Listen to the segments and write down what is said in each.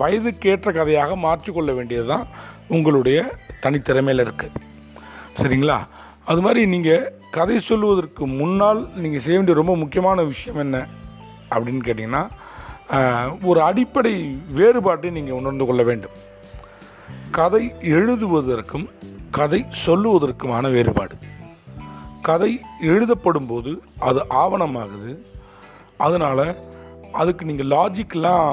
வயதுக்கேற்ற கதையாக மாற்றிக்கொள்ள வேண்டியது தான் உங்களுடைய தனித்திறமையில் இருக்குது சரிங்களா? அது மாதிரி நீங்கள் கதை சொல்லுவதற்கு முன்னால் நீங்கள் செய்ய வேண்டிய ரொம்ப முக்கியமான விஷயம் என்ன அப்படின்னு கேட்டிங்கன்னா ஒரு அடிப்படை வேறுபாட்டை நீங்கள் உணர்ந்து கொள்ள வேண்டும். கதை எழுதுவதற்கும் கதை சொல்லுவதற்குமான வேறுபாடு. கதை எழுதப்படும் போது அது ஆவணமாகுது. அதனால் அதுக்கு நீங்கள் லாஜிக்லாம்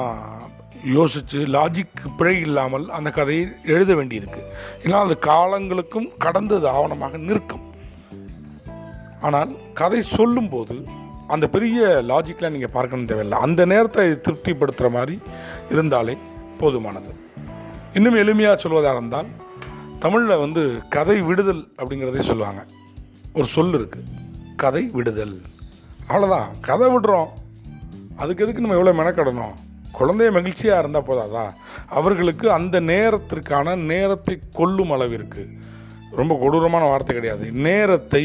யோசித்து லாஜிக் பிழை இல்லாமல் அந்த கதையை எழுத வேண்டியிருக்கு. ஏன்னா அது காலங்களுக்கும் கடந்தது ஆவணமாக நிற்கும். ஆனால் கதை சொல்லும்போது அந்த பெரிய லாஜிக்கெலாம் நீங்கள் பார்க்கணும் தேவையில்லை. அந்த நேரத்தை திருப்திப்படுத்துகிற மாதிரி இருந்தாலே போதுமானது. இன்னும் எளிமையாக சொல்வதாக இருந்தால் தமிழில் வந்து கதை விடுதல் அப்படிங்கிறதே சொல்லுவாங்க. ஒரு சொல் இருக்குது கதை விடுதல். அவ்வளோதான் கதை விடுறோம். அதுக்கு எதுக்கு நம்ம எவ்வளோ மெனக்கடணும்? குழந்தைய மகிழ்ச்சியாக இருந்தால் போதாதா? அவர்களுக்கு அந்த நேரத்திற்கான நேரத்தை கொல்லும் அளவிற்கு. ரொம்ப கொடூரமான வார்த்தை கிடையாது. நேரத்தை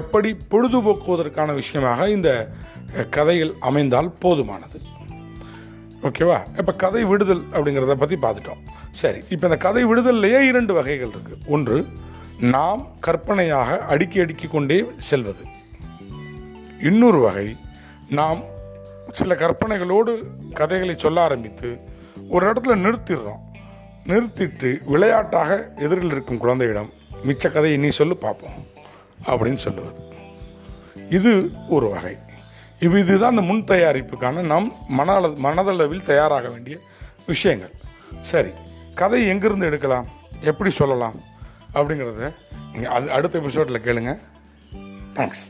எப்படி பொழுதுபோக்குவதற்கான விஷயமாக இந்த கதையில் அமைந்தால் போதுமானது. ஓகேவா? இப்போ கதை விடுதல் அப்படிங்கிறத பற்றி பார்த்துட்டோம். சரி இப்போ இந்த கதை விடுதல்லையே இரண்டு வகைகள் இருக்குது ஒன்று நாம் கற்பனையாக அடுக்கி அடுக்கி கொண்டே செல்வது. இன்னொரு வகை நாம் சில கற்பனைகளோடு கதைகளை சொல்ல ஆரம்பித்து ஒரு இடத்துல நிறுத்திடுறோம். நிறுத்திட்டு விளையாட்டாக எதிரில் இருக்கும் குழந்தையிடம் மிச்ச கதையை நீ சொல்லு பார்ப்போம் அப்படின்னு சொல்லுவது. இது ஒரு வகை. இப்போ இதுதான் அந்த முன் தயாரிப்புக்கான நாம் மன மனதளவில் தயாராக வேண்டிய விஷயங்கள். சரி கதை எங்கிருந்து எடுக்கலாம்? எப்படி சொல்லலாம்? அப்படிங்கிறத நீங்கள் அது அடுத்த எபிசோடில் கேளுங்க. தேங்க்ஸ்